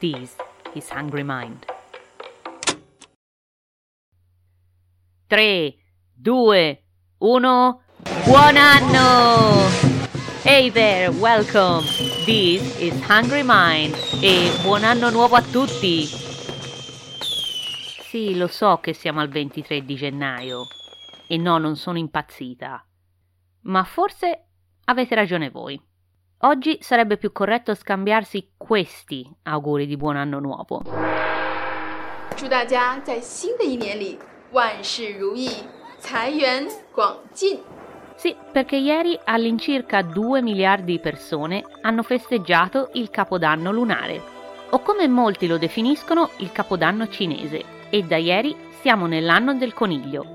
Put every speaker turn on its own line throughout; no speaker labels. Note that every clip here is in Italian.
This is Hungry Mind. 3, 2, 1. Buon anno! Hey there, welcome! This is Hungry Mind e buon anno nuovo a tutti! Sì, lo so che siamo al 23 di gennaio e no, non sono impazzita. Ma forse avete ragione voi. Oggi sarebbe più corretto scambiarsi questi auguri di buon anno nuovo.
祝大家在新的一年里万事如意，财源广进。
Sì, perché ieri all'incirca 2 miliardi di persone hanno festeggiato il Capodanno lunare, o come molti lo definiscono il Capodanno cinese, e da ieri siamo nell'anno del coniglio.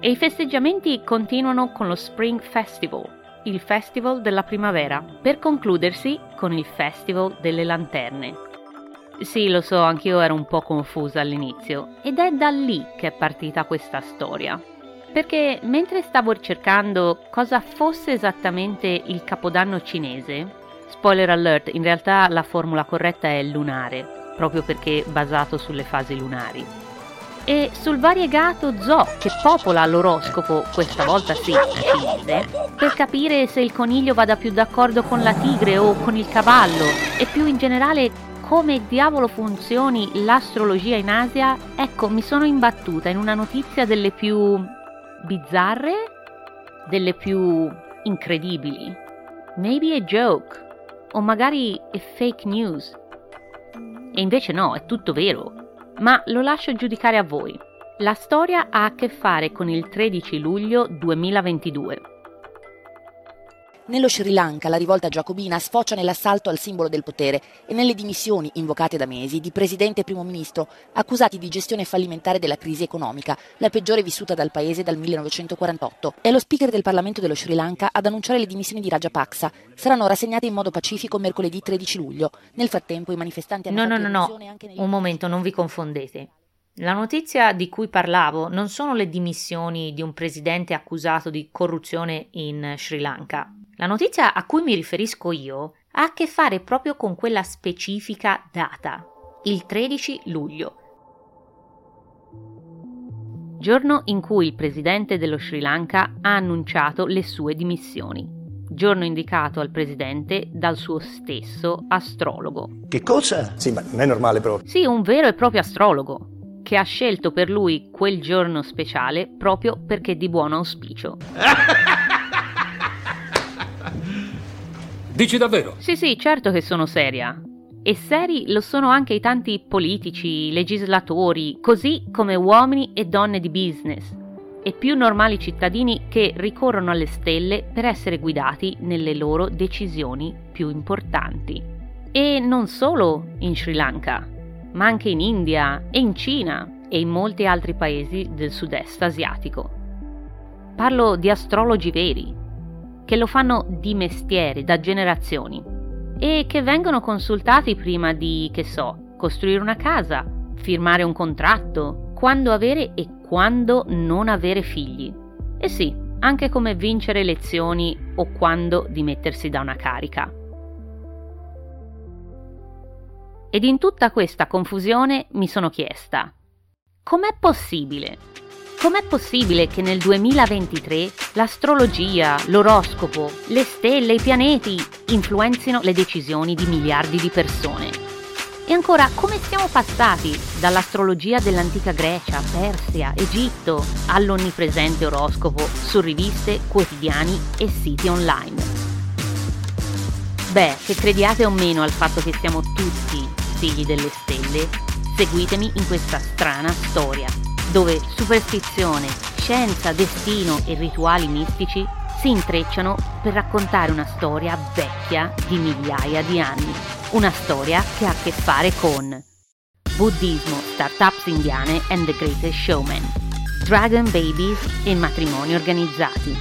E i festeggiamenti continuano con lo Spring Festival, il festival della primavera, per concludersi con il Festival delle lanterne. Sì, lo so, anch'io ero un po' confusa all'inizio, ed è da lì che è partita questa storia. Perché mentre stavo cercando cosa fosse esattamente il capodanno cinese, spoiler alert, in realtà la formula corretta è lunare, proprio perché basato sulle fasi lunari. E sul variegato zoo che popola l'oroscopo, questa volta sì, cinese, per capire se il coniglio vada più d'accordo con la tigre o con il cavallo, e più in generale come diavolo funzioni l'astrologia in Asia, ecco, mi sono imbattuta in una notizia delle più bizzarre, delle più incredibili. Maybe a joke, o magari è fake news. E invece no, è tutto vero. Ma lo lascio giudicare a voi. La storia ha a che fare con il 13 luglio 2022.
Nello Sri Lanka la rivolta giacobina sfocia nell'assalto al simbolo del potere e nelle dimissioni invocate da mesi di presidente e primo ministro, accusati di gestione fallimentare della crisi economica, la peggiore vissuta dal paese dal 1948. È lo speaker del Parlamento dello Sri Lanka ad annunciare le dimissioni di Rajapaksa. Saranno rassegnate in modo pacifico mercoledì 13 luglio. Nel frattempo i manifestanti hanno
No, no, no, no,
nei-
un momento, non vi confondete. La notizia di cui parlavo non sono le dimissioni di un presidente accusato di corruzione in Sri Lanka. La notizia a cui mi riferisco io ha a che fare proprio con quella specifica data, il 13 luglio. Giorno in cui il presidente dello Sri Lanka ha annunciato le sue dimissioni. Giorno indicato al presidente dal suo stesso astrologo.
Che cosa? Sì, ma non è normale proprio.
Sì, un vero e proprio astrologo, che ha scelto per lui quel giorno speciale proprio perché di buon auspicio.
Dici davvero?
Sì, sì, certo che sono seria. E seri lo sono anche i tanti politici, legislatori, così come uomini e donne di business, e più normali cittadini che ricorrono alle stelle per essere guidati nelle loro decisioni più importanti. E non solo in Sri Lanka, ma anche in India e in Cina e in molti altri paesi del sud-est asiatico. Parlo di astrologi veri, che lo fanno di mestiere da generazioni e che vengono consultati prima di, che so, costruire una casa, firmare un contratto, quando avere e quando non avere figli. E sì, anche come vincere elezioni o quando dimettersi da una carica. Ed in tutta questa confusione mi sono chiesta, com'è possibile? Com'è possibile che nel 2023 l'astrologia, l'oroscopo, le stelle, i pianeti influenzino le decisioni di miliardi di persone? E ancora, come siamo passati dall'astrologia dell'antica Grecia, Persia, Egitto all'onnipresente oroscopo su riviste, quotidiani e siti online? Beh, che crediate o meno al fatto che siamo tutti figli delle stelle, seguitemi in questa strana storia, dove superstizione, scienza, destino e rituali mistici si intrecciano per raccontare una storia vecchia di migliaia di anni. Una storia che ha a che fare con buddismo, startups indiane and the greatest showman, dragon babies e matrimoni organizzati,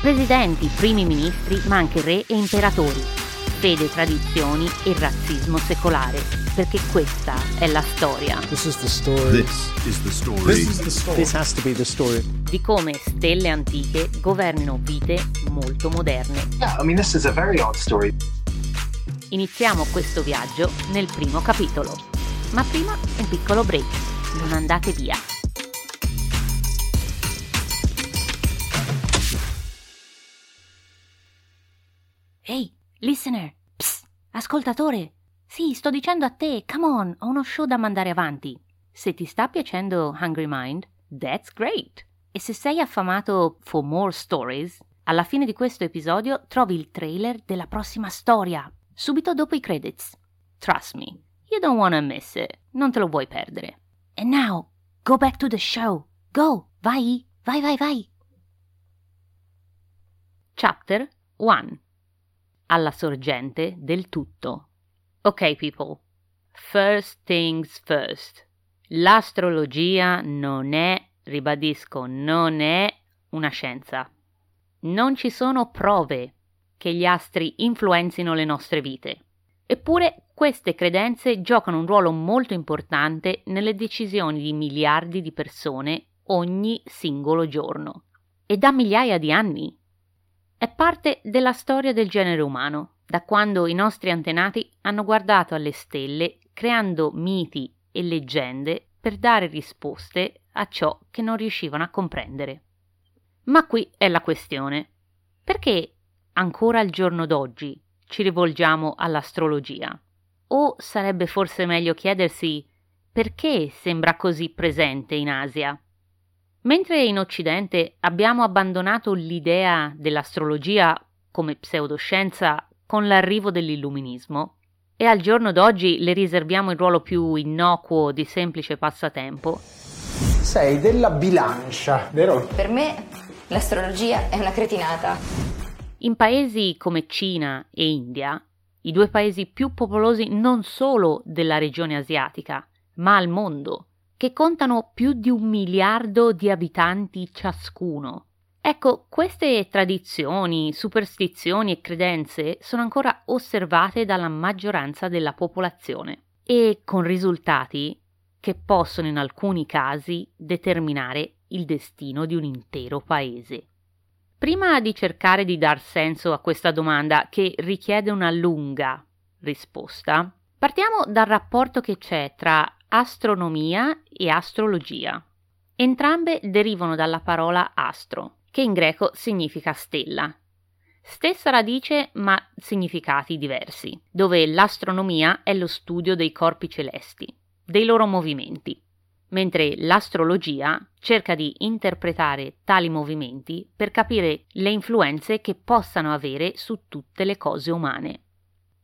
presidenti, primi ministri, ma anche re e imperatori, fede, tradizioni e razzismo secolare, perché questa è la storia
This is the story.
This is the story.
This is the story. This has to be the story.
di come stelle antiche governino vite molto moderne.
Yeah, I mean, this is a very odd story.
Iniziamo questo viaggio nel primo capitolo. Ma prima un piccolo break. Non andate via. Ehi, listener! Psst, ascoltatore! Sì, sto dicendo a te, come on, ho uno show da mandare avanti. Se ti sta piacendo Hungry Mind, that's great! E se sei affamato for more stories, alla fine di questo episodio trovi il trailer della prossima storia, subito dopo i credits. Trust me, you don't wanna miss it, non te lo vuoi perdere. And now, go back to the show. Go, vai, vai, vai, vai. Chapter 1 Alla sorgente del tutto. Ok, people. First things first. L'astrologia non è, ribadisco, non è una scienza non ci sono prove che gli astri influenzino le nostre vite. Eppure queste credenze giocano un ruolo molto importante nelle decisioni di miliardi di persone ogni singolo giorno. E da migliaia di anni. È parte della storia del genere umano, da quando i nostri antenati hanno guardato alle stelle creando miti e leggende per dare risposte a ciò che non riuscivano a comprendere. Ma qui è la questione. Perché ancora al giorno d'oggi ci rivolgiamo all'astrologia? O sarebbe forse meglio chiedersi perché sembra così presente in Asia? Mentre in Occidente abbiamo abbandonato l'idea dell'astrologia come pseudoscienza con l'arrivo dell'illuminismo, e al giorno d'oggi le riserviamo il ruolo più innocuo di semplice passatempo.
Sei della bilancia, vero?
Per me L'astrologia è una cretinata.
In paesi come Cina e India, i due paesi più popolosi non solo della regione asiatica, ma al mondo, che contano più di un miliardo di abitanti ciascuno. Ecco, queste tradizioni, superstizioni e credenze sono ancora osservate dalla maggioranza della popolazione e con risultati che possono in alcuni casi determinare il destino di un intero paese. Prima di cercare di dar senso a questa domanda che richiede una lunga risposta, partiamo dal rapporto che c'è tra astronomia e astrologia. Entrambe derivano dalla parola astro, che in greco significa stella. Stessa radice ma significati diversi, dove l'astronomia è lo studio dei corpi celesti, dei loro movimenti, mentre l'astrologia cerca di interpretare tali movimenti per capire le influenze che possano avere su tutte le cose umane.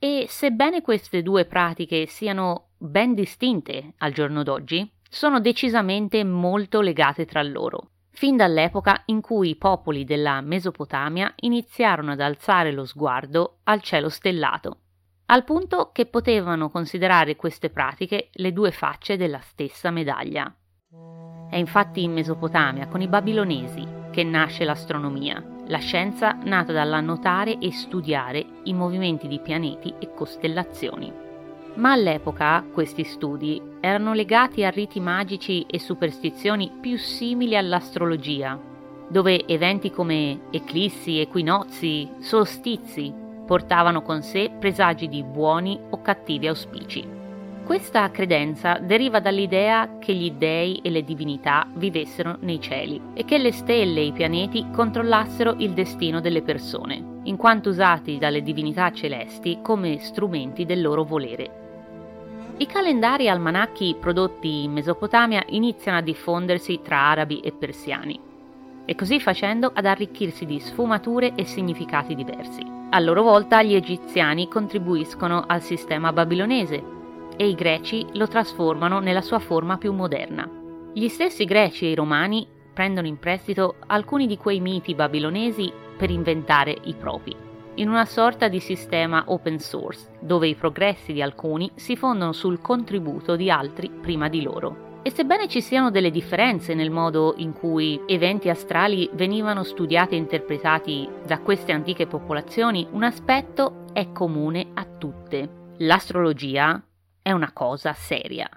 E sebbene queste due pratiche siano ben distinte al giorno d'oggi, sono decisamente molto legate tra loro, fin dall'epoca in cui i popoli della Mesopotamia iniziarono ad alzare lo sguardo al cielo stellato al punto che potevano considerare queste pratiche le due facce della stessa medaglia. È infatti in Mesopotamia, con i babilonesi, che nasce l'astronomia, la scienza nata dall'annotare e studiare i movimenti di pianeti e costellazioni. Ma all'epoca questi studi erano legati a riti magici e superstizioni più simili all'astrologia, dove eventi come eclissi, equinozi, solstizi portavano con sé presagi di buoni o cattivi auspici. Questa credenza deriva dall'idea che gli dei e le divinità vivessero nei cieli e che le stelle e i pianeti controllassero il destino delle persone, in quanto usati dalle divinità celesti come strumenti del loro volere. I calendari almanacchi prodotti in Mesopotamia iniziano a diffondersi tra arabi e persiani, e così facendo ad arricchirsi di sfumature e significati diversi. A loro volta gli egiziani contribuiscono al sistema babilonese e i greci lo trasformano nella sua forma più moderna. Gli stessi greci e i romani prendono in prestito alcuni di quei miti babilonesi per inventare i propri, in una sorta di sistema open source, dove i progressi di alcuni si fondono sul contributo di altri prima di loro. E sebbene ci siano delle differenze nel modo in cui eventi astrali venivano studiati e interpretati da queste antiche popolazioni, un aspetto è comune a tutte. L'astrologia è una cosa seria.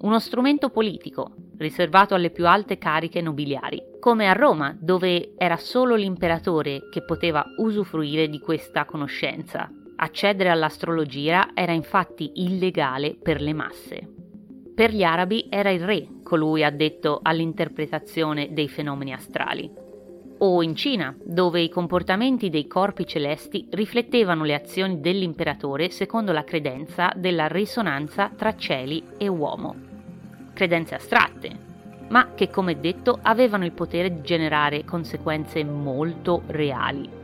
Uno strumento politico, riservato alle più alte cariche nobiliari, come a Roma, dove era solo l'imperatore che poteva usufruire di questa conoscenza, Accedere all'astrologia era infatti illegale per le masse. Per gli arabi era il re colui addetto all'interpretazione dei fenomeni astrali. O in Cina, dove i comportamenti dei corpi celesti riflettevano le azioni dell'imperatore secondo la credenza della risonanza tra cieli e uomo. Credenze astratte, ma che come detto avevano il potere di generare conseguenze molto reali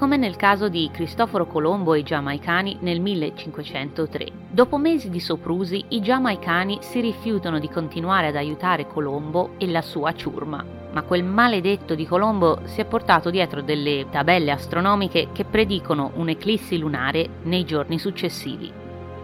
come nel caso di Cristoforo Colombo e i giamaicani nel 1503. Dopo mesi di soprusi, i giamaicani si rifiutano di continuare ad aiutare Colombo e la sua ciurma. Ma quel maledetto di Colombo si è portato dietro delle tabelle astronomiche che predicono un'eclissi lunare nei giorni successivi.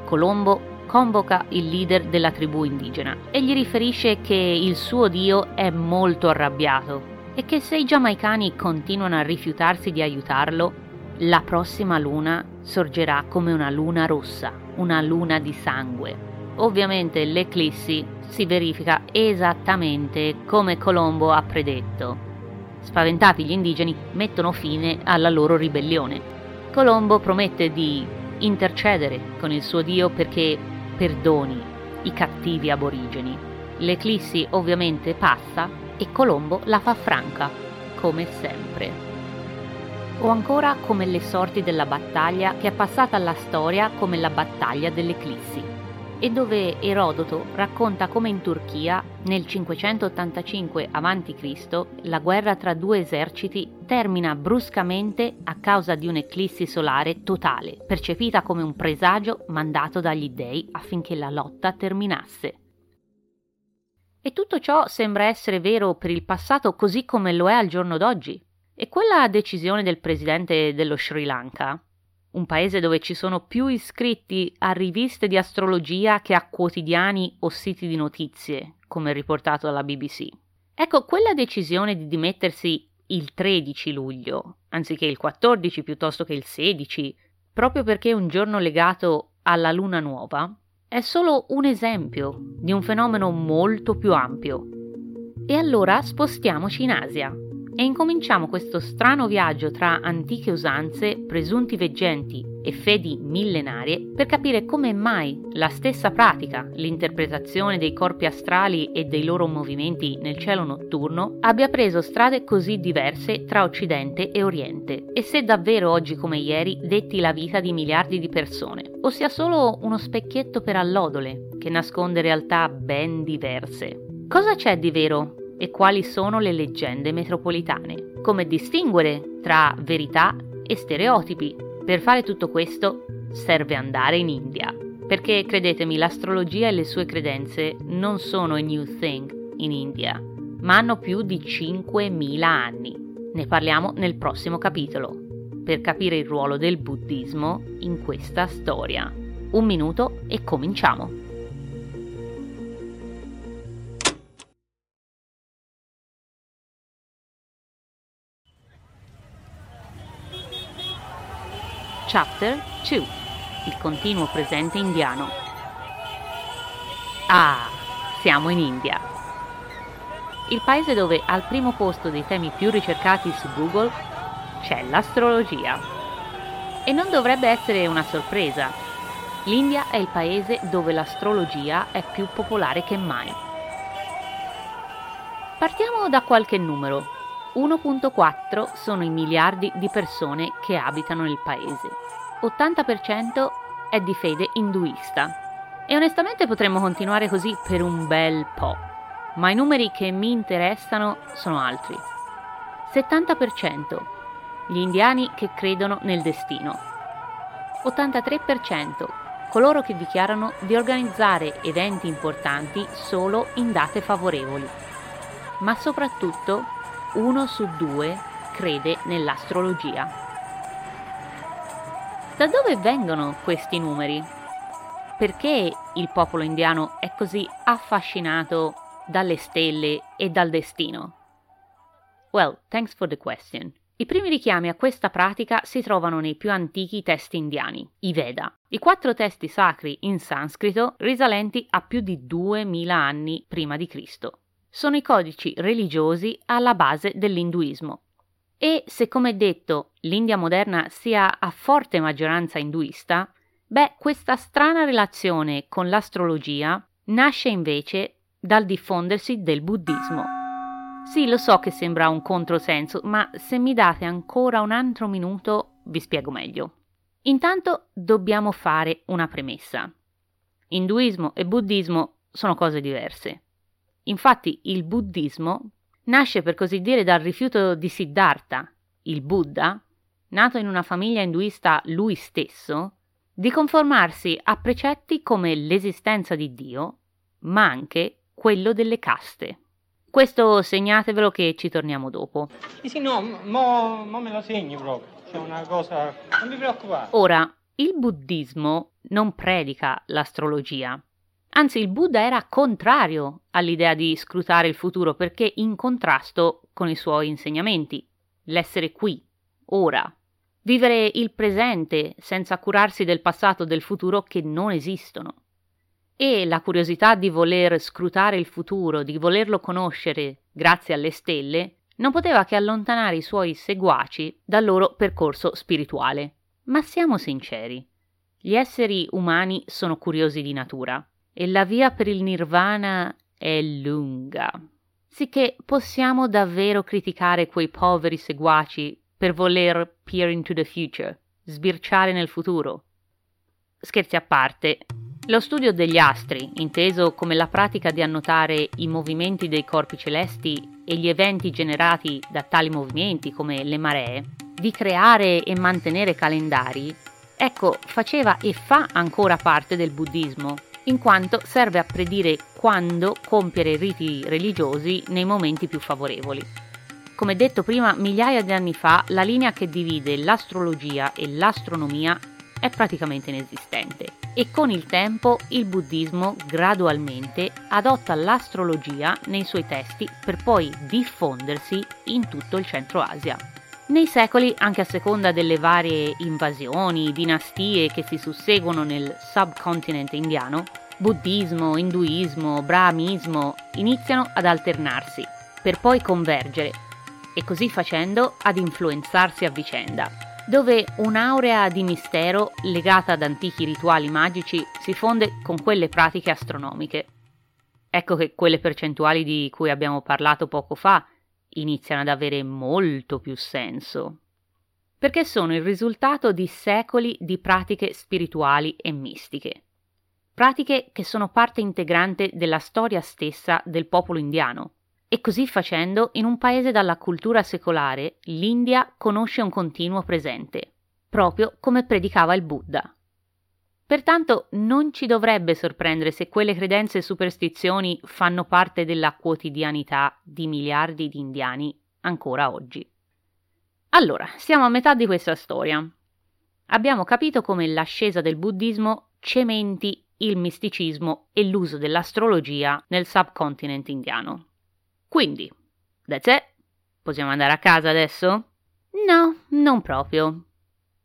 Colombo convoca il leader della tribù indigena e gli riferisce che il suo dio è molto arrabbiato e che se i giamaicani continuano a rifiutarsi di aiutarlo, la prossima luna sorgerà come una luna rossa, una luna di sangue. Ovviamente l'eclissi si verifica esattamente come Colombo ha predetto. Spaventati gli indigeni mettono fine alla loro ribellione. Colombo promette di intercedere con il suo dio perché perdoni i cattivi aborigeni. L'eclissi ovviamente passa e Colombo la fa franca, come sempre. O ancora come le sorti della battaglia che è passata alla storia come la battaglia dell'Eclissi, e dove Erodoto racconta come in Turchia, nel 585 a.C., la guerra tra due eserciti termina bruscamente a causa di un'eclissi solare totale, percepita come un presagio mandato dagli dei affinché la lotta terminasse. E tutto ciò sembra essere vero per il passato così come lo è al giorno d'oggi. E quella decisione del presidente dello Sri Lanka, un paese dove ci sono più iscritti a riviste di astrologia che a quotidiani o siti di notizie, come riportato dalla BBC. Ecco, quella decisione di dimettersi il 13 luglio, anziché il 14 piuttosto che il 16, proprio perché è un giorno legato alla luna nuova, è solo un esempio di un fenomeno molto più ampio. E allora spostiamoci in Asia, e incominciamo questo strano viaggio tra antiche usanze, presunti veggenti e fedi millenarie per capire come mai la stessa pratica, l'interpretazione dei corpi astrali e dei loro movimenti nel cielo notturno, abbia preso strade così diverse tra Occidente e Oriente e se davvero oggi come ieri detti la vita di miliardi di persone, o sia solo uno specchietto per allodole che nasconde realtà ben diverse. Cosa c'è di vero e quali sono le leggende metropolitane, come distinguere tra verità e stereotipi. Per fare tutto questo serve andare in India, perché credetemi l'astrologia e le sue credenze non sono a new thing in India, ma hanno più di 5.000 anni. Ne parliamo nel prossimo capitolo, per capire il ruolo del buddismo in questa storia. Un minuto e cominciamo. Chapter 2 Il continuo presente indiano Ah, siamo in India. Il paese dove al primo posto dei temi più ricercati su Google c'è l'astrologia. E non dovrebbe essere una sorpresa. L'India è il paese dove l'astrologia è più popolare che mai. Partiamo da qualche numero. 1.4 sono i miliardi di persone che abitano nel paese. 80% è di fede induista. E onestamente potremmo continuare così per un bel po', ma i numeri che mi interessano sono altri. 70% gli indiani che credono nel destino. 83% coloro che dichiarano di organizzare eventi importanti solo in date favorevoli. Ma soprattutto uno su due crede nell'astrologia. Da dove vengono questi numeri? Perché il popolo indiano è così affascinato dalle stelle e dal destino? Well, thanks for the question. I primi richiami a questa pratica si trovano nei più antichi testi indiani, i Veda, i quattro testi sacri in sanscrito risalenti a più di 2000 anni prima di Cristo sono i codici religiosi alla base dell'induismo. E se come detto l'India moderna sia a forte maggioranza induista, beh, questa strana relazione con l'astrologia nasce invece dal diffondersi del buddismo. Sì, lo so che sembra un controsenso, ma se mi date ancora un altro minuto vi spiego meglio. Intanto dobbiamo fare una premessa. Induismo e buddismo sono cose diverse. Infatti il buddismo nasce per così dire dal rifiuto di Siddhartha, il Buddha, nato in una famiglia induista lui stesso, di conformarsi a precetti come l'esistenza di Dio, ma anche quello delle caste. Questo segnatevelo che ci torniamo dopo.
Sì, sì, no, mo, mo me lo segni proprio. C'è una cosa. Non vi preoccupate.
Ora, il buddismo non predica l'astrologia. Anzi, il Buddha era contrario all'idea di scrutare il futuro perché in contrasto con i suoi insegnamenti. L'essere qui, ora. Vivere il presente senza curarsi del passato e del futuro che non esistono. E la curiosità di voler scrutare il futuro, di volerlo conoscere grazie alle stelle, non poteva che allontanare i suoi seguaci dal loro percorso spirituale. Ma siamo sinceri, gli esseri umani sono curiosi di natura e la via per il nirvana è lunga. Sicché possiamo davvero criticare quei poveri seguaci per voler peer into the future, sbirciare nel futuro. Scherzi a parte, lo studio degli astri, inteso come la pratica di annotare i movimenti dei corpi celesti e gli eventi generati da tali movimenti, come le maree, di creare e mantenere calendari, ecco, faceva e fa ancora parte del buddismo, in quanto serve a predire quando compiere riti religiosi nei momenti più favorevoli. Come detto prima, migliaia di anni fa la linea che divide l'astrologia e l'astronomia è praticamente inesistente e con il tempo il buddismo gradualmente adotta l'astrologia nei suoi testi per poi diffondersi in tutto il centro Asia. Nei secoli, anche a seconda delle varie invasioni, dinastie che si susseguono nel subcontinente indiano, buddismo, induismo, brahmismo iniziano ad alternarsi, per poi convergere e così facendo ad influenzarsi a vicenda, dove un'aurea di mistero legata ad antichi rituali magici si fonde con quelle pratiche astronomiche. Ecco che quelle percentuali di cui abbiamo parlato poco fa iniziano ad avere molto più senso, perché sono il risultato di secoli di pratiche spirituali e mistiche, pratiche che sono parte integrante della storia stessa del popolo indiano. E così facendo, in un paese dalla cultura secolare, l'India conosce un continuo presente, proprio come predicava il Buddha. Pertanto non ci dovrebbe sorprendere se quelle credenze e superstizioni fanno parte della quotidianità di miliardi di indiani ancora oggi. Allora, siamo a metà di questa storia. Abbiamo capito come l'ascesa del buddismo cementi il misticismo e l'uso dell'astrologia nel subcontinente indiano. Quindi, that's it? Possiamo andare a casa adesso? No, non proprio.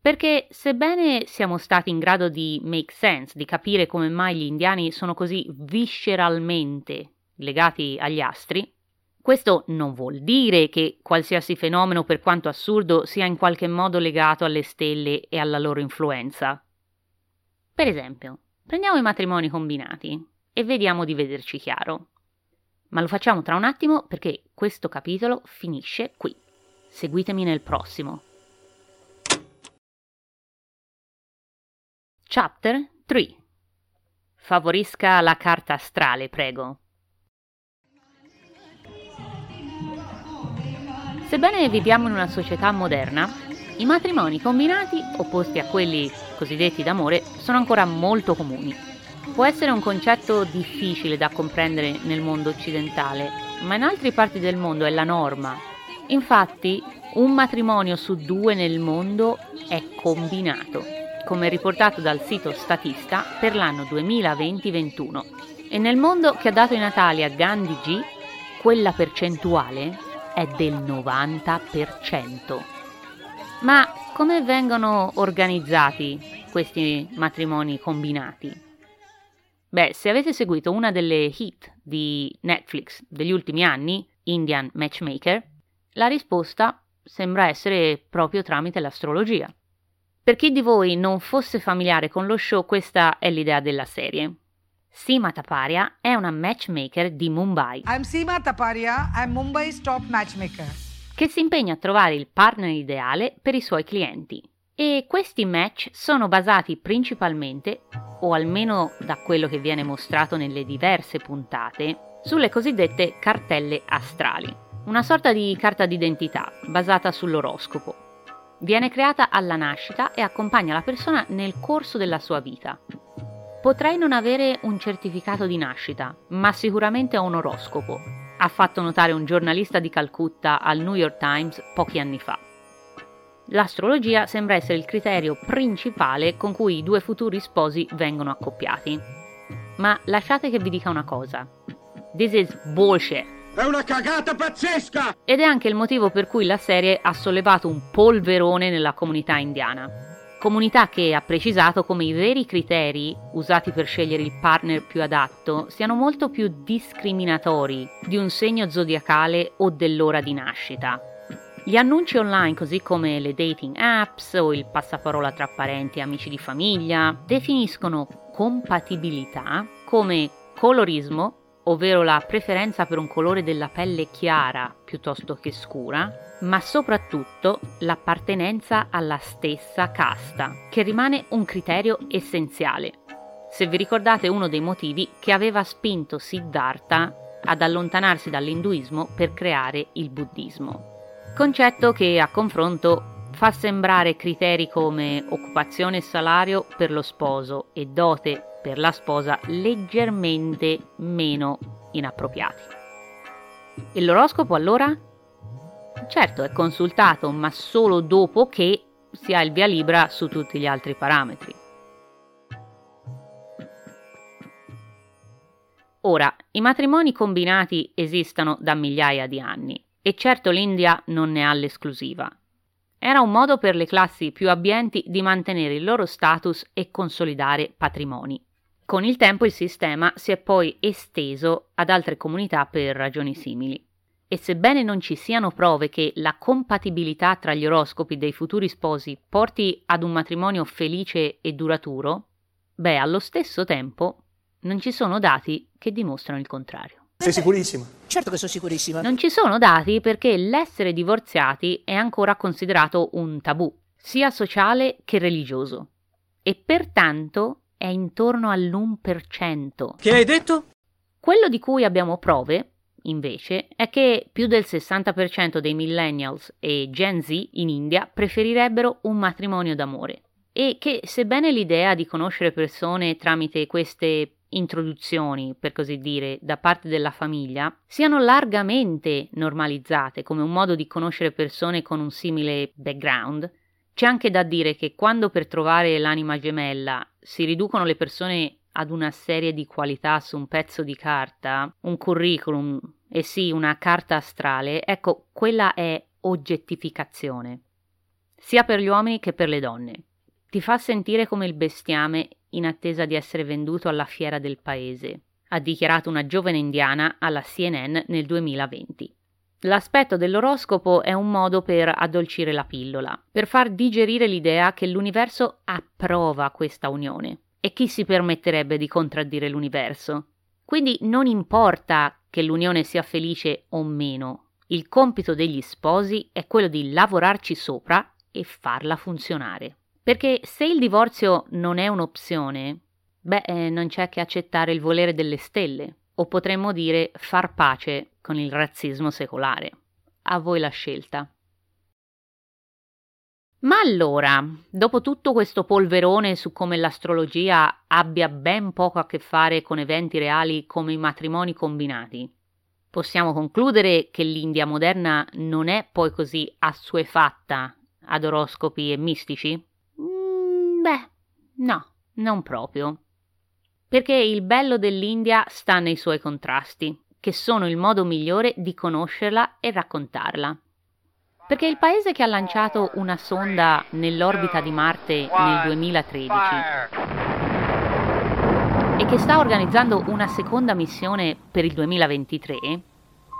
Perché sebbene siamo stati in grado di make sense, di capire come mai gli indiani sono così visceralmente legati agli astri, questo non vuol dire che qualsiasi fenomeno, per quanto assurdo, sia in qualche modo legato alle stelle e alla loro influenza. Per esempio, prendiamo i matrimoni combinati e vediamo di vederci chiaro. Ma lo facciamo tra un attimo perché questo capitolo finisce qui. Seguitemi nel prossimo. Chapter 3 Favorisca la carta astrale, prego. Sebbene viviamo in una società moderna, i matrimoni combinati, opposti a quelli cosiddetti d'amore, sono ancora molto comuni. Può essere un concetto difficile da comprendere nel mondo occidentale, ma in altre parti del mondo è la norma. Infatti, un matrimonio su due nel mondo è combinato come riportato dal sito Statista per l'anno 2020-21. E nel mondo che ha dato i natali a Gandhi G, quella percentuale è del 90%. Ma come vengono organizzati questi matrimoni combinati? Beh, se avete seguito una delle hit di Netflix degli ultimi anni, Indian Matchmaker, la risposta sembra essere proprio tramite l'astrologia. Per chi di voi non fosse familiare con lo show, questa è l'idea della serie. Sima Taparia è una matchmaker di Mumbai.
I'm Seema Taparia, I'm Mumbai's top matchmaker.
Che si impegna a trovare il partner ideale per i suoi clienti. E questi match sono basati principalmente, o almeno da quello che viene mostrato nelle diverse puntate, sulle cosiddette cartelle astrali, una sorta di carta d'identità basata sull'oroscopo. Viene creata alla nascita e accompagna la persona nel corso della sua vita. Potrei non avere un certificato di nascita, ma sicuramente ho un oroscopo, ha fatto notare un giornalista di Calcutta al New York Times pochi anni fa. L'astrologia sembra essere il criterio principale con cui i due futuri sposi vengono accoppiati. Ma lasciate che vi dica una cosa. This is bullshit.
È una cagata pazzesca!
Ed è anche il motivo per cui la serie ha sollevato un polverone nella comunità indiana. Comunità che ha precisato come i veri criteri usati per scegliere il partner più adatto siano molto più discriminatori di un segno zodiacale o dell'ora di nascita. Gli annunci online, così come le dating apps o il passaparola tra parenti e amici di famiglia, definiscono compatibilità come colorismo, ovvero la preferenza per un colore della pelle chiara piuttosto che scura, ma soprattutto l'appartenenza alla stessa casta, che rimane un criterio essenziale. Se vi ricordate uno dei motivi che aveva spinto Siddhartha ad allontanarsi dall'induismo per creare il buddismo. Concetto che a confronto fa sembrare criteri come occupazione e salario per lo sposo e dote per la sposa leggermente meno inappropriati. E l'oroscopo allora? Certo, è consultato, ma solo dopo che si ha il via libera su tutti gli altri parametri. Ora, i matrimoni combinati esistono da migliaia di anni e certo l'India non ne ha l'esclusiva. Era un modo per le classi più abbienti di mantenere il loro status e consolidare patrimoni. Con il tempo il sistema si è poi esteso ad altre comunità per ragioni simili. E sebbene non ci siano prove che la compatibilità tra gli oroscopi dei futuri sposi porti ad un matrimonio felice e duraturo, beh, allo stesso tempo non ci sono dati che dimostrano il contrario.
Sei sicurissima?
Certo che sono sicurissima.
Non ci sono dati perché l'essere divorziati è ancora considerato un tabù, sia sociale che religioso, e pertanto è intorno all'1%.
Che hai detto?
Quello di cui abbiamo prove, invece, è che più del 60% dei millennials e Gen Z in India preferirebbero un matrimonio d'amore e che sebbene l'idea di conoscere persone tramite queste introduzioni, per così dire, da parte della famiglia, siano largamente normalizzate come un modo di conoscere persone con un simile background, c'è anche da dire che quando per trovare l'anima gemella si riducono le persone ad una serie di qualità su un pezzo di carta, un curriculum e sì, una carta astrale, ecco, quella è oggettificazione, sia per gli uomini che per le donne. Ti fa sentire come il bestiame in attesa di essere venduto alla fiera del paese, ha dichiarato una giovane indiana alla CNN nel 2020. L'aspetto dell'oroscopo è un modo per addolcire la pillola, per far digerire l'idea che l'universo approva questa unione. E chi si permetterebbe di contraddire l'universo? Quindi non importa che l'unione sia felice o meno, il compito degli sposi è quello di lavorarci sopra e farla funzionare. Perché se il divorzio non è un'opzione, beh, eh, non c'è che accettare il volere delle stelle, o potremmo dire far pace con il razzismo secolare. A voi la scelta. Ma allora, dopo tutto questo polverone su come l'astrologia abbia ben poco a che fare con eventi reali come i matrimoni combinati, possiamo concludere che l'India moderna non è poi così assuefatta ad oroscopi e mistici? Beh, no, non proprio. Perché il bello dell'India sta nei suoi contrasti, che sono il modo migliore di conoscerla e raccontarla. Perché il paese che ha lanciato una sonda nell'orbita di Marte nel 2013 e che sta organizzando una seconda missione per il 2023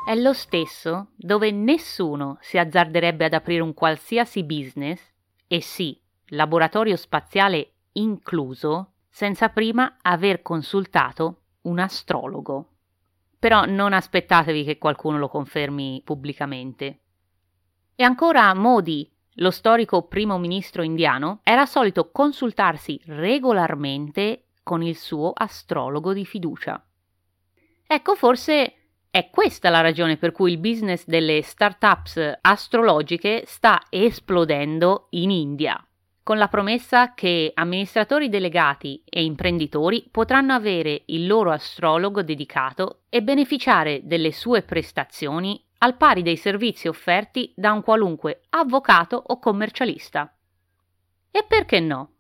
è lo stesso dove nessuno si azzarderebbe ad aprire un qualsiasi business, e sì, laboratorio spaziale incluso, senza prima aver consultato un astrologo. Però non aspettatevi che qualcuno lo confermi pubblicamente. E ancora Modi, lo storico primo ministro indiano, era solito consultarsi regolarmente con il suo astrologo di fiducia. Ecco, forse è questa la ragione per cui il business delle start-ups astrologiche sta esplodendo in India, con la promessa che amministratori delegati e imprenditori potranno avere il loro astrologo dedicato e beneficiare delle sue prestazioni al pari dei servizi offerti da un qualunque avvocato o commercialista. E perché no?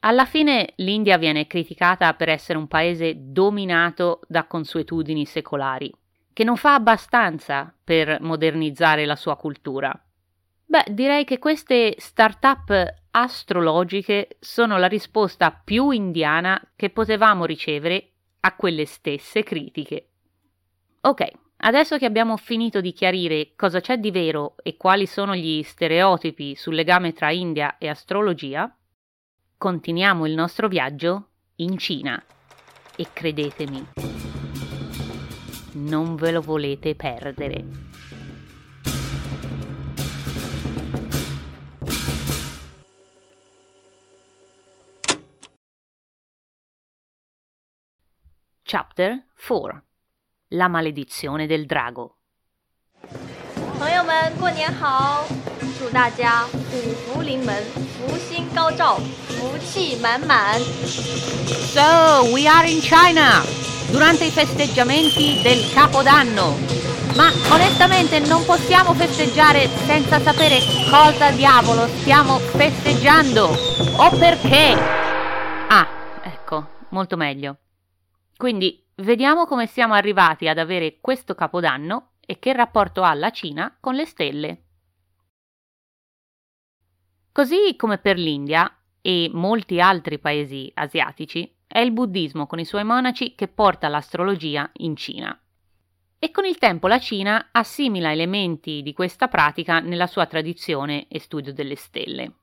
Alla fine l'India viene criticata per essere un paese dominato da consuetudini secolari che non fa abbastanza per modernizzare la sua cultura. Beh, direi che queste start-up astrologiche sono la risposta più indiana che potevamo ricevere a quelle stesse critiche. Ok, adesso che abbiamo finito di chiarire cosa c'è di vero e quali sono gli stereotipi sul legame tra India e astrologia, continuiamo il nostro viaggio in Cina. E credetemi, non ve lo volete perdere. Chapter 4 La maledizione del drago
朋友们，过年好！祝大家虎福临门，福星高照，福气满满。
So, we are in China! durante i festeggiamenti del Capodanno. Ma onestamente non possiamo festeggiare senza sapere cosa diavolo stiamo festeggiando o perché. Ah, ecco, molto meglio. Quindi vediamo come siamo arrivati ad avere questo Capodanno e che rapporto ha la Cina con le stelle. Così come per l'India e molti altri paesi asiatici, è il buddismo con i suoi monaci che porta l'astrologia in Cina. E con il tempo la Cina assimila elementi di questa pratica nella sua tradizione e studio delle stelle.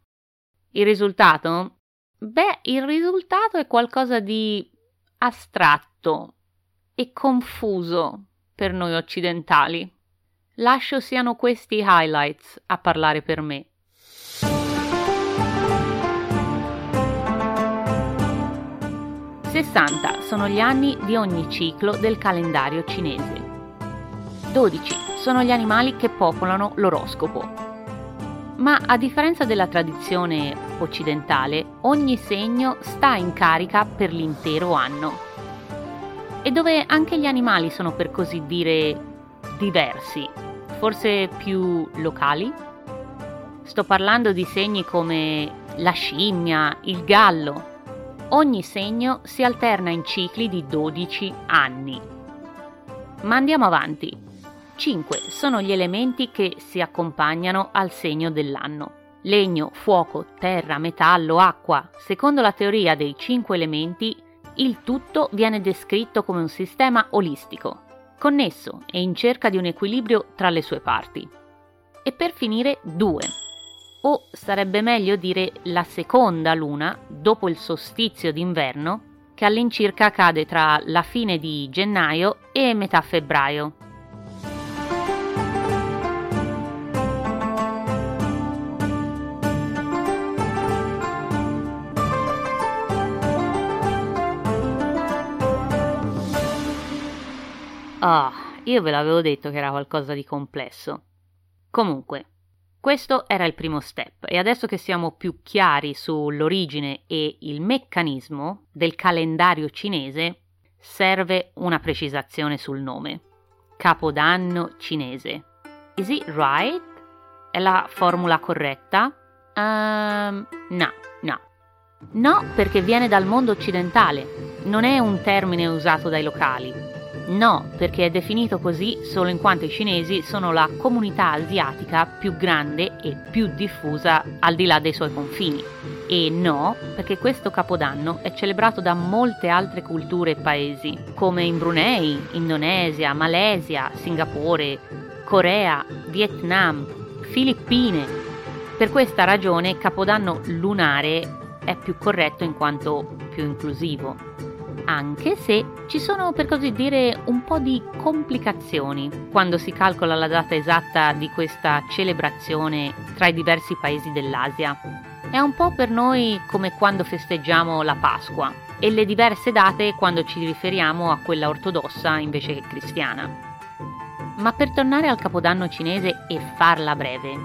Il risultato? Beh, il risultato è qualcosa di astratto e confuso per noi occidentali. Lascio siano questi highlights a parlare per me. 60 sono gli anni di ogni ciclo del calendario cinese. 12 sono gli animali che popolano l'oroscopo. Ma a differenza della tradizione occidentale, ogni segno sta in carica per l'intero anno. E dove anche gli animali sono per così dire diversi, forse più locali? Sto parlando di segni come la scimmia, il gallo, Ogni segno si alterna in cicli di 12 anni. Ma andiamo avanti. 5 sono gli elementi che si accompagnano al segno dell'anno. Legno, fuoco, terra, metallo, acqua. Secondo la teoria dei 5 elementi, il tutto viene descritto come un sistema olistico, connesso e in cerca di un equilibrio tra le sue parti. E per finire, 2 o sarebbe meglio dire la seconda luna dopo il solstizio d'inverno che all'incirca cade tra la fine di gennaio e metà febbraio. Ah, io ve l'avevo detto che era qualcosa di complesso. Comunque, questo era il primo step e adesso che siamo più chiari sull'origine e il meccanismo del calendario cinese, serve una precisazione sul nome. Capodanno cinese. Is it right? È la formula corretta? Um, no, no. No, perché viene dal mondo occidentale, non è un termine usato dai locali. No, perché è definito così solo in quanto i cinesi sono la comunità asiatica più grande e più diffusa al di là dei suoi confini. E no, perché questo capodanno è celebrato da molte altre culture e paesi, come in Brunei, Indonesia, Malesia, Singapore, Corea, Vietnam, Filippine. Per questa ragione Capodanno lunare è più corretto in quanto più inclusivo, anche se ci sono per così dire un po' di complicazioni quando si calcola la data esatta di questa celebrazione tra i diversi paesi dell'Asia. È un po' per noi come quando festeggiamo la Pasqua e le diverse date quando ci riferiamo a quella ortodossa invece che cristiana. Ma per tornare al Capodanno cinese e farla breve,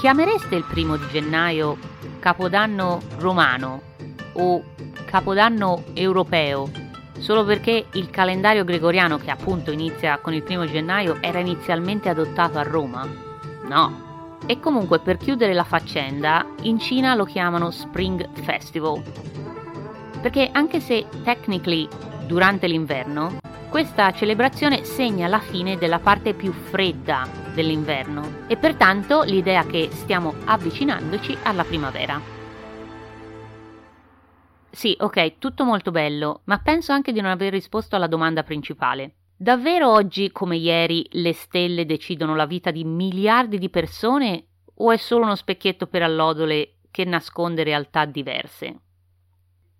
chiamereste il primo di gennaio Capodanno romano o Capodanno europeo solo perché il calendario gregoriano che appunto inizia con il primo gennaio era inizialmente adottato a Roma? No, e comunque per chiudere la faccenda, in Cina lo chiamano Spring Festival. Perché anche se technically durante l'inverno, questa celebrazione segna la fine della parte più fredda dell'inverno e pertanto l'idea che stiamo avvicinandoci alla primavera. Sì, ok, tutto molto bello, ma penso anche di non aver risposto alla domanda principale. Davvero oggi, come ieri, le stelle decidono la vita di miliardi di persone o è solo uno specchietto per allodole che nasconde realtà diverse?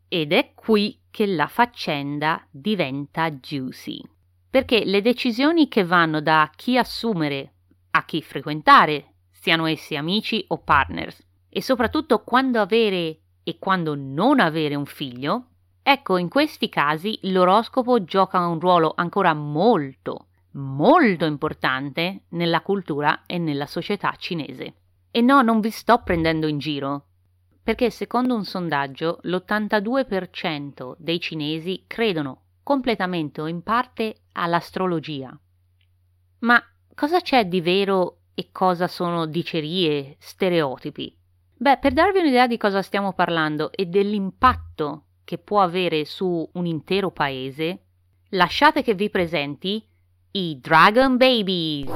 Ed è qui che la faccenda diventa juicy. Perché le decisioni che vanno da chi assumere a chi frequentare, siano essi amici o partners, e soprattutto quando avere e quando non avere un figlio, Ecco, in questi casi l'oroscopo gioca un ruolo ancora molto, molto importante nella cultura e nella società cinese. E no, non vi sto prendendo in giro, perché secondo un sondaggio l'82% dei cinesi credono completamente o in parte all'astrologia. Ma cosa c'è di vero e cosa sono dicerie, stereotipi? Beh, per darvi un'idea di cosa stiamo parlando e dell'impatto che può avere su un intero paese, lasciate che vi presenti i Dragon Babies,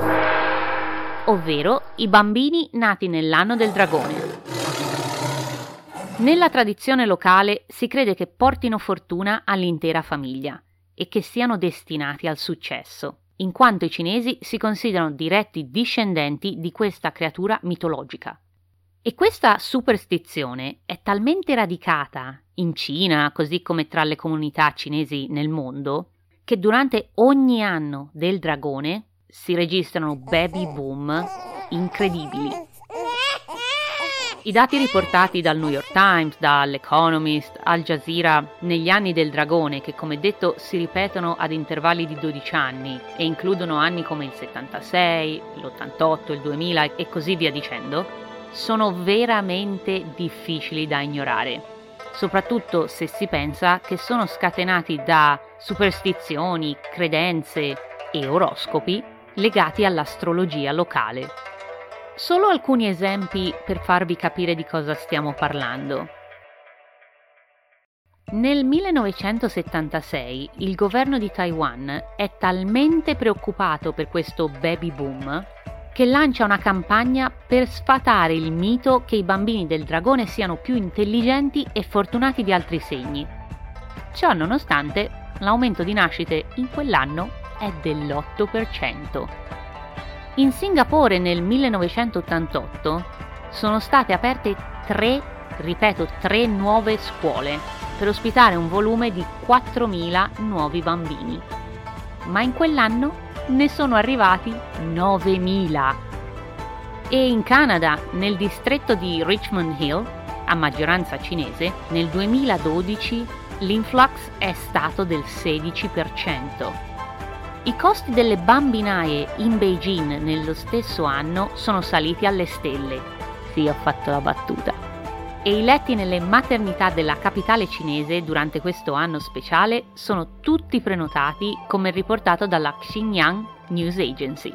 ovvero i bambini nati nell'anno del dragone. Nella tradizione locale si crede che portino fortuna all'intera famiglia e che siano destinati al successo, in quanto i cinesi si considerano diretti discendenti di questa creatura mitologica. E questa superstizione è talmente radicata in Cina, così come tra le comunità cinesi nel mondo, che durante ogni anno del dragone si registrano baby boom incredibili. I dati riportati dal New York Times, dall'Economist, Al Jazeera negli anni del dragone, che come detto si ripetono ad intervalli di 12 anni e includono anni come il 76, l'88, il 2000 e così via dicendo, sono veramente difficili da ignorare, soprattutto se si pensa che sono scatenati da superstizioni, credenze e oroscopi legati all'astrologia locale. Solo alcuni esempi per farvi capire di cosa stiamo parlando. Nel 1976 il governo di Taiwan è talmente preoccupato per questo baby boom che lancia una campagna per sfatare il mito che i bambini del dragone siano più intelligenti e fortunati di altri segni. Ciò nonostante, l'aumento di nascite in quell'anno è dell'8%. In Singapore nel 1988 sono state aperte tre, ripeto, tre nuove scuole per ospitare un volume di 4.000 nuovi bambini. Ma in quell'anno ne sono arrivati 9.000. E in Canada, nel distretto di Richmond Hill, a maggioranza cinese, nel 2012 l'influx è stato del 16%. I costi delle bambinaie in Beijing nello stesso anno sono saliti alle stelle. Sì, ho fatto la battuta e i letti nelle maternità della capitale cinese durante questo anno speciale sono tutti prenotati come riportato dalla Xinjiang News Agency.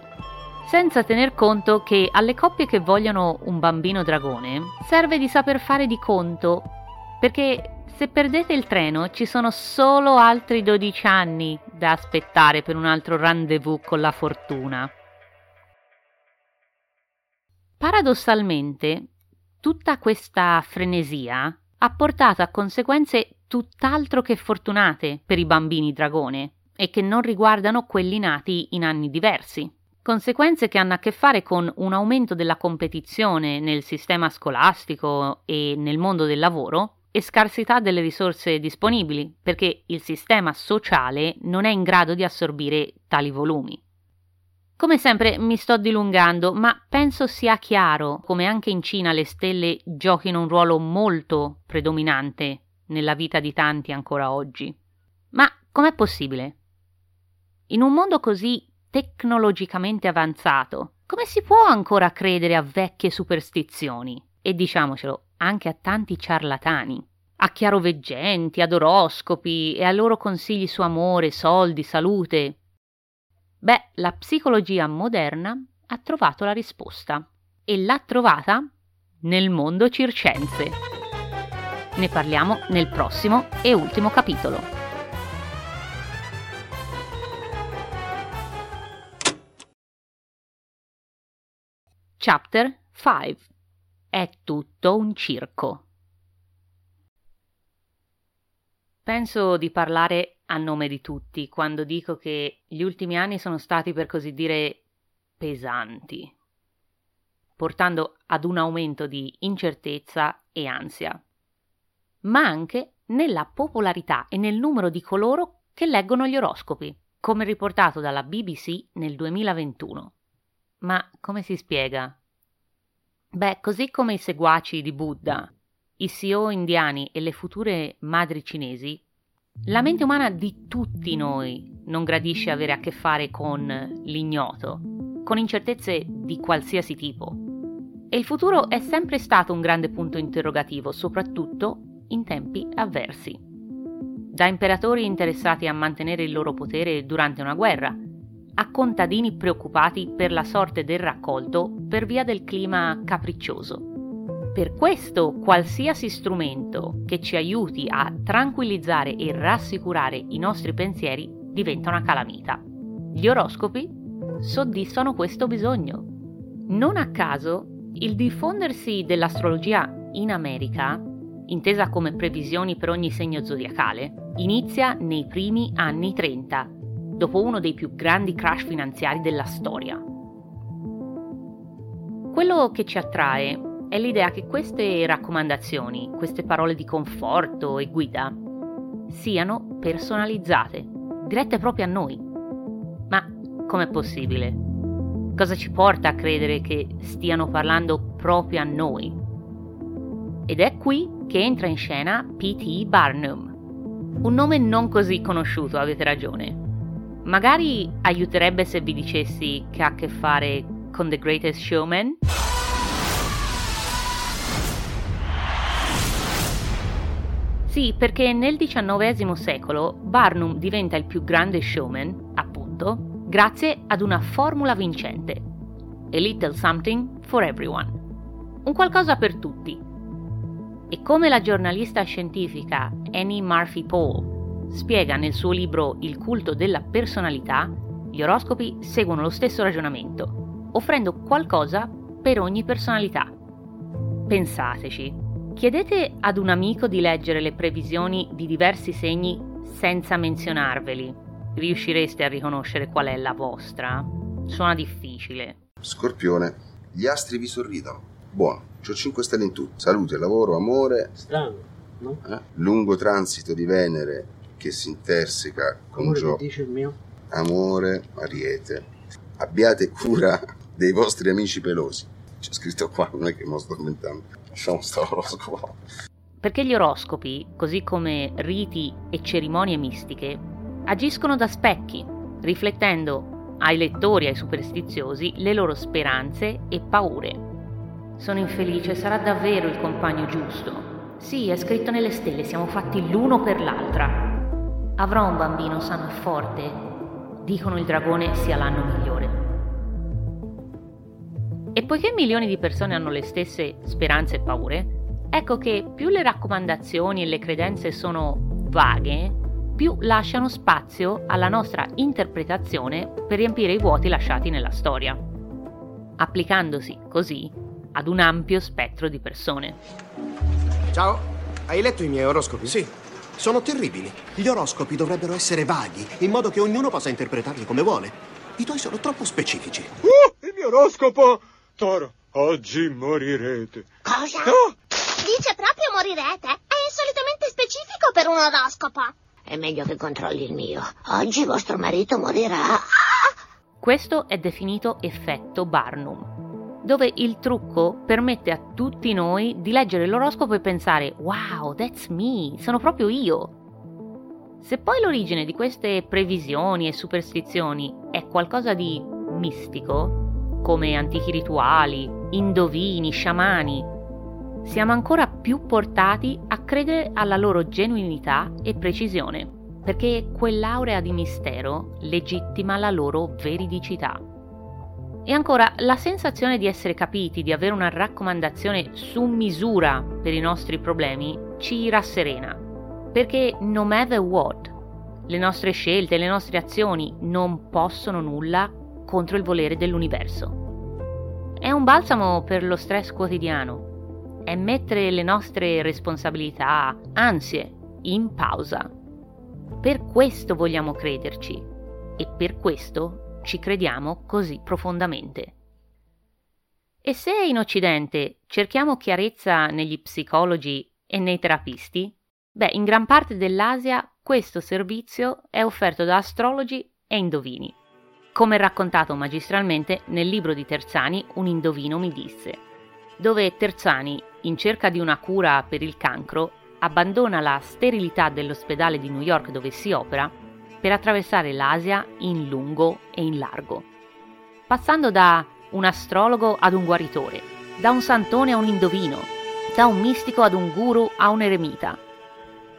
Senza tener conto che alle coppie che vogliono un bambino dragone serve di saper fare di conto, perché se perdete il treno ci sono solo altri 12 anni da aspettare per un altro rendezvous con la fortuna. Paradossalmente, tutta questa frenesia ha portato a conseguenze tutt'altro che fortunate per i bambini dragone e che non riguardano quelli nati in anni diversi. Conseguenze che hanno a che fare con un aumento della competizione nel sistema scolastico e nel mondo del lavoro e scarsità delle risorse disponibili, perché il sistema sociale non è in grado di assorbire tali volumi. Come sempre mi sto dilungando, ma penso sia chiaro come anche in Cina le stelle giochino un ruolo molto predominante nella vita di tanti ancora oggi. Ma com'è possibile? In un mondo così tecnologicamente avanzato, come si può ancora credere a vecchie superstizioni? E diciamocelo, anche a tanti ciarlatani, a chiaroveggenti, ad oroscopi e ai loro consigli su amore, soldi, salute, Beh, la psicologia moderna ha trovato la risposta e l'ha trovata nel mondo circense. Ne parliamo nel prossimo e ultimo capitolo. Chapter 5 È tutto un circo. Penso di parlare a nome di tutti quando dico che gli ultimi anni sono stati per così dire pesanti, portando ad un aumento di incertezza e ansia, ma anche nella popolarità e nel numero di coloro che leggono gli oroscopi, come riportato dalla BBC nel 2021. Ma come si spiega? Beh, così come i seguaci di Buddha, i CEO indiani e le future madri cinesi la mente umana di tutti noi non gradisce avere a che fare con l'ignoto, con incertezze di qualsiasi tipo. E il futuro è sempre stato un grande punto interrogativo, soprattutto in tempi avversi. Da imperatori interessati a mantenere il loro potere durante una guerra, a contadini preoccupati per la sorte del raccolto per via del clima capriccioso per questo qualsiasi strumento che ci aiuti a tranquillizzare e rassicurare i nostri pensieri diventa una calamita. Gli oroscopi soddisfano questo bisogno. Non a caso, il diffondersi dell'astrologia in America, intesa come previsioni per ogni segno zodiacale, inizia nei primi anni 30, dopo uno dei più grandi crash finanziari della storia. Quello che ci attrae è l'idea che queste raccomandazioni, queste parole di conforto e guida, siano personalizzate, dirette proprio a noi. Ma com'è possibile? Cosa ci porta a credere che stiano parlando proprio a noi? Ed è qui che entra in scena P.T. Barnum. Un nome non così conosciuto, avete ragione. Magari aiuterebbe se vi dicessi che ha a che fare con The Greatest Showman? Sì, perché nel XIX secolo Barnum diventa il più grande showman, appunto, grazie ad una formula vincente. A little something for everyone. Un qualcosa per tutti. E come la giornalista scientifica Annie Murphy Paul spiega nel suo libro Il culto della personalità, gli oroscopi seguono lo stesso ragionamento, offrendo qualcosa per ogni personalità. Pensateci, Chiedete ad un amico di leggere le previsioni di diversi segni senza menzionarveli. Riuscireste a riconoscere qual è la vostra? Suona difficile.
Scorpione, gli astri vi sorridono. Buono, ho 5 stelle in tutto. Salute, lavoro, amore.
Strano, no?
Eh? Lungo transito di Venere che si interseca con
Amore,
Giove.
dice il mio?
Amore, Ariete. Abbiate cura dei vostri amici pelosi. C'è scritto qua, non è che mi sto inventando. Lasciamo stare l'oroscopo.
Perché gli oroscopi, così come riti e cerimonie mistiche, agiscono da specchi, riflettendo ai lettori e ai superstiziosi le loro speranze e paure. Sono infelice, sarà davvero il compagno giusto. Sì, è scritto nelle stelle, siamo fatti l'uno per l'altra. Avrò un bambino sano e forte. Dicono il dragone sia l'anno migliore. E poiché milioni di persone hanno le stesse speranze e paure, ecco che più le raccomandazioni e le credenze sono vaghe, più lasciano spazio alla nostra interpretazione per riempire i vuoti lasciati nella storia, applicandosi così ad un ampio spettro di persone.
Ciao, hai letto i miei oroscopi? Sì. Sono terribili. Gli oroscopi dovrebbero essere vaghi, in modo che ognuno possa interpretarli come vuole. I tuoi sono troppo specifici.
Uh, il mio oroscopo! Toro, oggi morirete.
Cosa? No! Dice proprio morirete? È insolitamente specifico per un oroscopo. È meglio che controlli il mio. Oggi vostro marito morirà.
Questo è definito effetto Barnum, dove il trucco permette a tutti noi di leggere l'oroscopo e pensare wow, that's me, sono proprio io. Se poi l'origine di queste previsioni e superstizioni è qualcosa di mistico, come antichi rituali, indovini, sciamani, siamo ancora più portati a credere alla loro genuinità e precisione, perché quell'aurea di mistero legittima la loro veridicità. E ancora, la sensazione di essere capiti, di avere una raccomandazione su misura per i nostri problemi, ci rasserena, perché no matter what, le nostre scelte, le nostre azioni non possono nulla contro il volere dell'universo. È un balsamo per lo stress quotidiano, è mettere le nostre responsabilità, ansie, in pausa. Per questo vogliamo crederci e per questo ci crediamo così profondamente. E se in Occidente cerchiamo chiarezza negli psicologi e nei terapisti, beh, in gran parte dell'Asia questo servizio è offerto da astrologi e indovini. Come raccontato magistralmente nel libro di Terzani Un indovino mi disse, dove Terzani in cerca di una cura per il cancro, abbandona la sterilità dell'ospedale di New York dove si opera per attraversare l'Asia in lungo e in largo, passando da un astrologo ad un guaritore, da un santone a un indovino, da un mistico ad un guru a un eremita,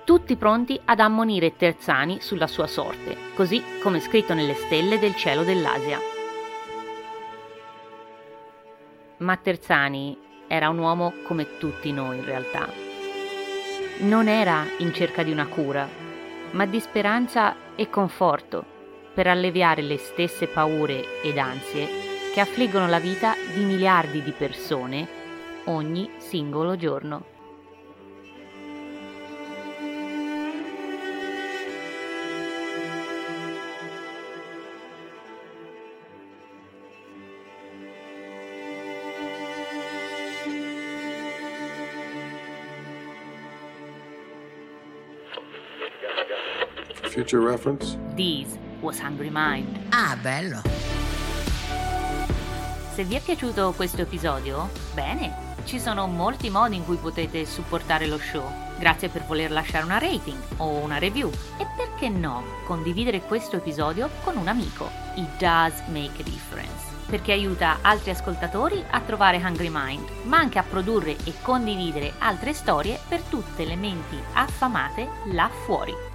tutti pronti ad ammonire Terzani sulla sua sorte, così come scritto nelle stelle del cielo dell'Asia. Ma Terzani era un uomo come tutti noi in realtà. Non era in cerca di una cura, ma di speranza e conforto per alleviare le stesse paure ed ansie che affliggono la vita di miliardi di persone ogni singolo giorno.
Future reference?
This was Hungry Mind.
Ah, bello.
Se vi è piaciuto questo episodio, bene, ci sono molti modi in cui potete supportare lo show. Grazie per voler lasciare una rating o una review. E perché no, condividere questo episodio con un amico. It does make a difference perché aiuta altri ascoltatori a trovare Hungry Mind, ma anche a produrre e condividere altre storie per tutte le menti affamate là fuori.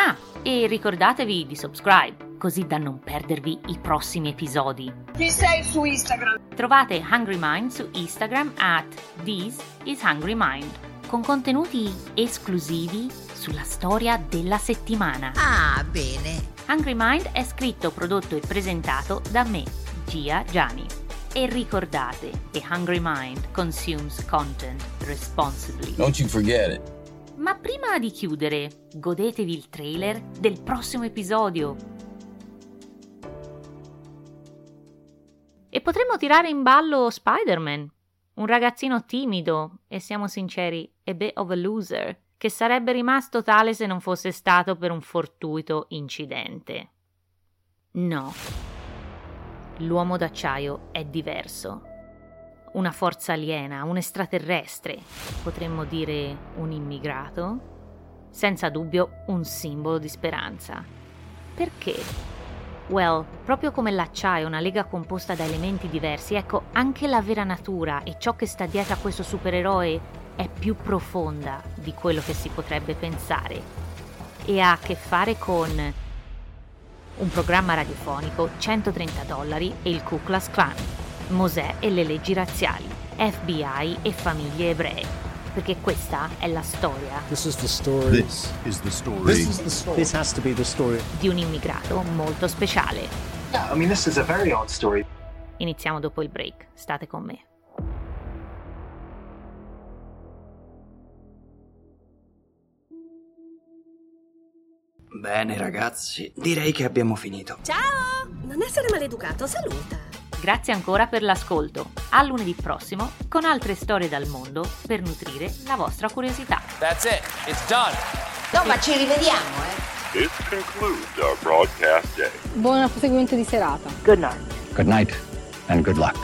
Ah, e ricordatevi di subscribe, così da non perdervi i prossimi episodi.
Chi sei su Instagram?
Trovate Hungry Mind su Instagram at This is Hungry Mind, con contenuti esclusivi sulla storia della settimana.
Ah, bene.
Hungry Mind è scritto, prodotto e presentato da me, Gia Gianni. E ricordate che Hungry Mind consumes content responsibly.
Don't you forget it.
Ma prima di chiudere, godetevi il trailer del prossimo episodio. E potremmo tirare in ballo Spider-Man, un ragazzino timido e siamo sinceri, a bit of a loser, che sarebbe rimasto tale se non fosse stato per un fortuito incidente. No. L'uomo d'acciaio è diverso una forza aliena, un extraterrestre, potremmo dire un immigrato, senza dubbio un simbolo di speranza. Perché? Well, proprio come l'acciaio è una lega composta da elementi diversi, ecco, anche la vera natura e ciò che sta dietro a questo supereroe è più profonda di quello che si potrebbe pensare e ha a che fare con un programma radiofonico, 130 dollari e il Ku Klux Klan. Mosè e le leggi razziali, FBI e famiglie ebree. Perché questa è la storia.
This is the story.
This is the story.
This, is the story. This has to be the story.
Di un immigrato molto speciale.
Yeah, I mean, this is a very odd story.
Iniziamo dopo il break, state con me.
Bene ragazzi, direi che abbiamo finito.
Ciao! Non essere maleducato, saluta!
Grazie ancora per l'ascolto. A lunedì prossimo con altre storie dal mondo per nutrire la vostra curiosità.
That's it. It's done.
No, ma ci rivediamo, eh.
This concludes our broadcast day.
Buon proseguimento di serata.
Good night.
Good night and good luck.